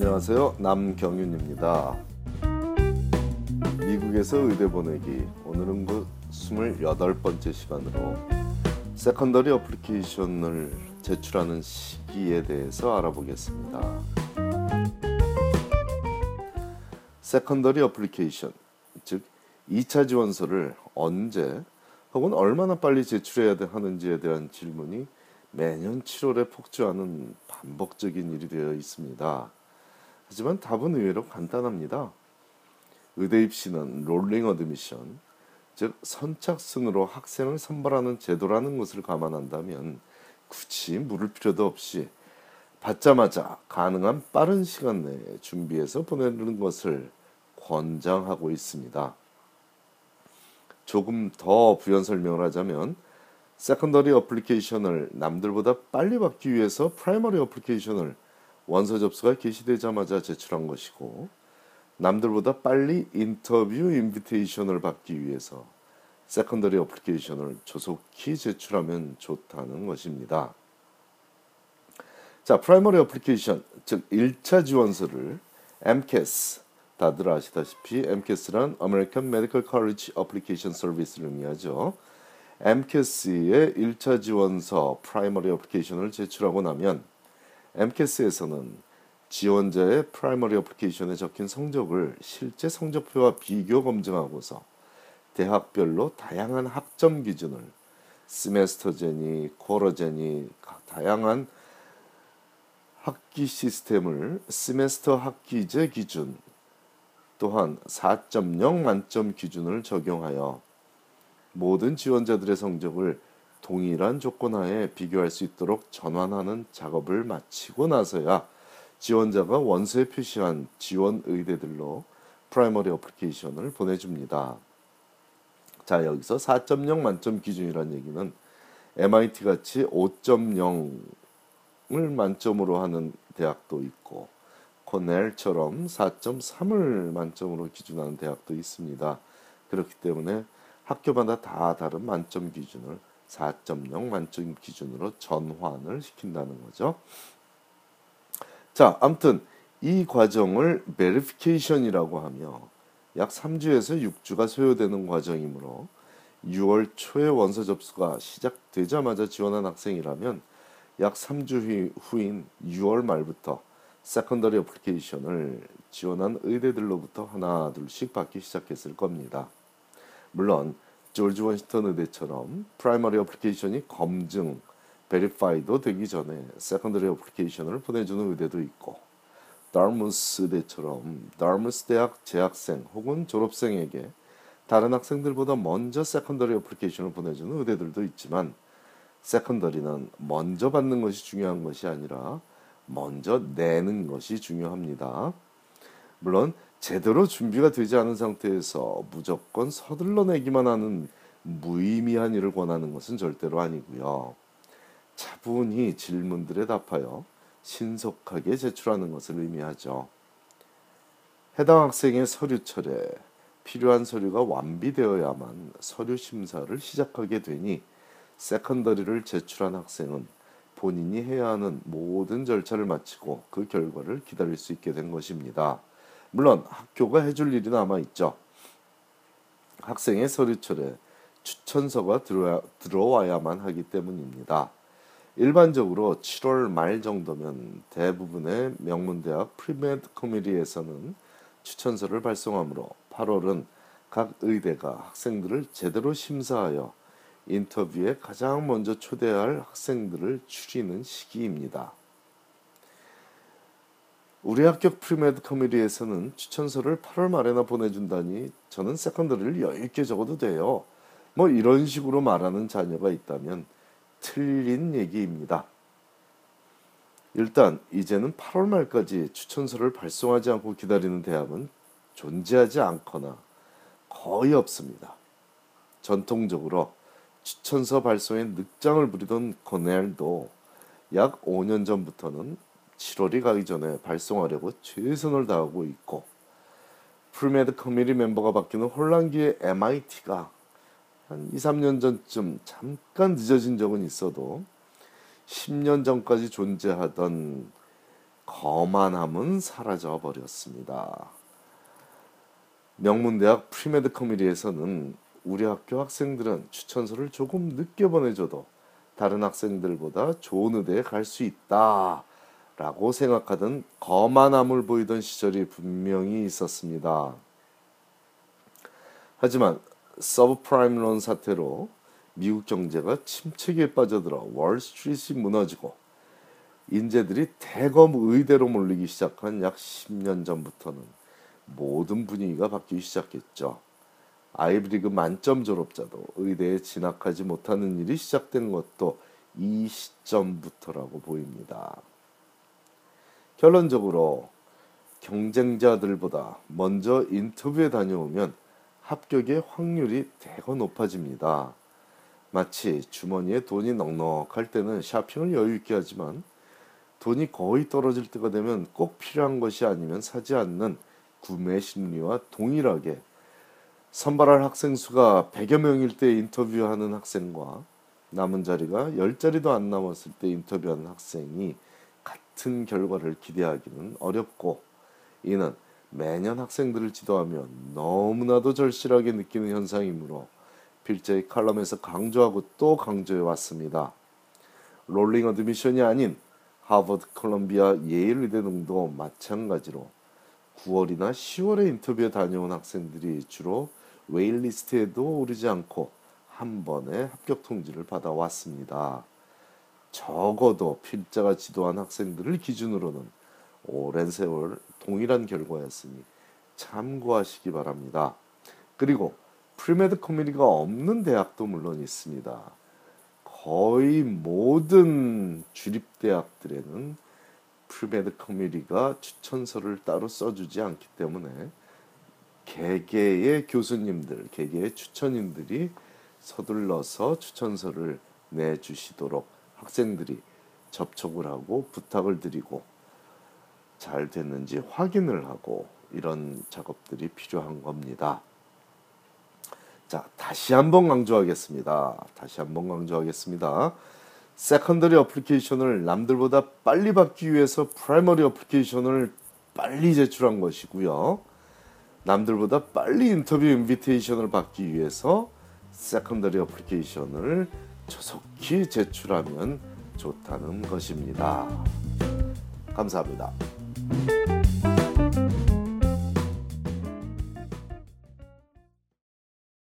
안녕하세요. 남경윤입니다. 미국에서 의대 보내기 오늘은 그 28번째 시간으로 secondary application을 제출하는 시기에 대해서 알아보겠습니다. secondary application 즉 2차 지원서를 언제 혹은 얼마나 빨리 제출해야 하는지에 대한 질문이 매년 7월에 폭주하는 반복적인 일이 되어 있습니다. 하지만 답은 의외로 간단합니다. 의대 입시는 rolling admission, 즉 선착순으로 학생을 선발하는 제도라는 것을 감안한다면 굳이 물을 필요도 없이 받자마자 가능한 빠른 시간 내에 준비해서 보내는 것을 권장하고 있습니다. 조금 더 부연 설명을 하자면 secondary application을 남들보다 빨리 받기 위해서 primary application을 원서 접수가 개시되자마자 제출한 것이고 남들보다 빨리 interview invitation을 받기 위해서 secondary application을 조속히 제출하면 좋다는 것입니다. 자, primary application, 즉 1차 지원서를 AMCAS, 다들 아시다시피 AMCAS란 American Medical College Application Service를 의미하죠. AMCAS의 1차 지원서 primary application을 제출하고 나면 AMCAS에서는 지원자의 primary application에 적힌 성적을 실제 성적표와 비교 검증하고서 대학별로 다양한 학점 기준을 semester제니, quarter제니 다양한 학기 시스템을 semester 학기제 기준 또한 4.0 만점 기준을 적용하여 모든 지원자들의 성적을 동일한 조건 하에 비교할 수 있도록 전환하는 작업을 마치고 나서야 지원자가 원서에 표시한 지원 의대들로 primary application을 보내줍니다. 자 여기서 4.0 만점 기준이란 얘기는 MIT 같이 5.0을 만점으로 하는 대학도 있고 코넬처럼 4.3을 만점으로 기준하는 대학도 있습니다. 그렇기 때문에 학교마다 다 다른 만점 기준을 4.0 만점 기준으로 전환을 시킨다는 거죠. 자, 아무튼 이 과정을 베리피케이션이라고 하며 약 3주에서 6주가 소요되는 과정이므로 6월 초에 원서 접수가 시작되자마자 지원한 학생이라면 약 3주 후인 6월 말부터 secondary application을 지원한 의대들로부터 하나 둘씩 받기 시작했을 겁니다. 물론 조지 워싱턴 의대처럼 primary application이 검증, verify도 되기 전에 secondary application을 보내주는 의대도 있고 다트머스 의대처럼 다트머스 대학 재학생 혹은 졸업생에게 다른 학생들보다 먼저 secondary application을 보내주는 의대들도 있지만 secondary는 먼저 받는 것이 중요한 것이 아니라 먼저 내는 것이 중요합니다. 물론 제대로 준비가 되지 않은 상태에서 무조건 서둘러 내기만 하는 무의미한 일을 권하는 것은 절대로 아니고요. 차분히 질문들에 답하여 신속하게 제출하는 것을 의미하죠. 해당 학생의 서류 철에 필요한 서류가 완비되어야만 서류 심사를 시작하게 되니 secondary를 제출한 학생은 본인이 해야 하는 모든 절차를 마치고 그 결과를 기다릴 수 있게 된 것입니다. 물론 학교가 해줄 일이 남아 있죠. 학생의 서류철에 추천서가 들어와, 들어와야만 하기 때문입니다. 일반적으로 7월 말 정도면 대부분의 명문대학 pre-med committee에서는 추천서를 발송하므로 8월은 각 의대가 학생들을 제대로 심사하여 인터뷰에 가장 먼저 초대할 학생들을 추리는 시기입니다. 우리 학교 pre-med committee에서는 추천서를 8월 말에나 보내준다니 저는 secondary를 여유있게 적어도 돼요. 뭐 이런 식으로 말하는 자녀가 있다면 틀린 얘기입니다. 일단 이제는 8월 말까지 추천서를 발송하지 않고 기다리는 대학은 존재하지 않거나 거의 없습니다. 전통적으로 추천서 발송에 늑장을 부리던 코넬도 약 5년 전부터는 7월이 가기 전에 발송하려고 최선을 다하고 있고 pre-med committee 멤버가 바뀌는 혼란기의 MIT가 한 2, 3년 전쯤 잠깐 늦어진 적은 있어도 10년 전까지 존재하던 거만함은 사라져 버렸습니다. 명문대학 pre-med committee에서는 우리 학교 학생들은 추천서를 조금 늦게 보내줘도 다른 학생들보다 좋은 의대에 갈 수 있다. 라고 생각하던 거만함을 보이던 시절이 분명히 있었습니다. 하지만 subprime loan 사태로 미국 경제가 침체기에 빠져들어 월스트리트이 무너지고 인재들이 대검 의대로 몰리기 시작한 약 10년 전부터는 모든 분위기가 바뀌기 시작했죠. 아이브리그 만점 졸업자도 의대에 진학하지 못하는 일이 시작된 것도 이 시점부터라고 보입니다. 결론적으로 경쟁자들보다 먼저 인터뷰에 다녀오면 합격의 확률이 대거 높아집니다. 마치 주머니에 돈이 넉넉할 때는 샤핑을 여유 있게 하지만 돈이 거의 떨어질 때가 되면 꼭 필요한 것이 아니면 사지 않는 구매 심리와 동일하게 선발할 학생 수가 100여 명일 때 인터뷰하는 학생과 남은 자리가 10자리도 안 남았을 때 인터뷰하는 학생이 같은 결과를 기대하기는 어렵고 이는 매년 학생들을 지도하며 너무나도 절실하게 느끼는 현상이므로 필자의 칼럼에서 강조하고 또 강조해 왔습니다. rolling admission이 아닌 하버드, 컬럼비아, 예일 의대 등도 마찬가지로 9월이나 10월에 인터뷰에 다녀온 학생들이 주로 waitlist에도 오르지 않고 한 번에 합격 통지를 받아왔습니다. 적어도 필자가 지도한 학생들을 기준으로는 오랜 세월 동일한 결과였으니 참고하시기 바랍니다. 그리고 pre-med committee가 없는 대학도 물론 있습니다. 거의 모든 주립대학들에는 pre-med committee가 추천서를 따로 써주지 않기 때문에 개개의 교수님들, 개개의 추천인들이 서둘러서 추천서를 내주시도록 학생들이 접촉을 하고 부탁을 드리고 잘 됐는지 확인을 하고 이런 작업들이 필요한 겁니다. 자, 다시 한번 강조하겠습니다. 다시 한번 강조하겠습니다. secondary application을 남들보다 빨리 받기 위해서 primary application을 빨리 제출한 것이고요. 남들보다 빨리 인터뷰 invitation을 받기 위해서 세컨더리 어플리케이션을 조속히 제출하면 좋다는 것입니다. 감사합니다.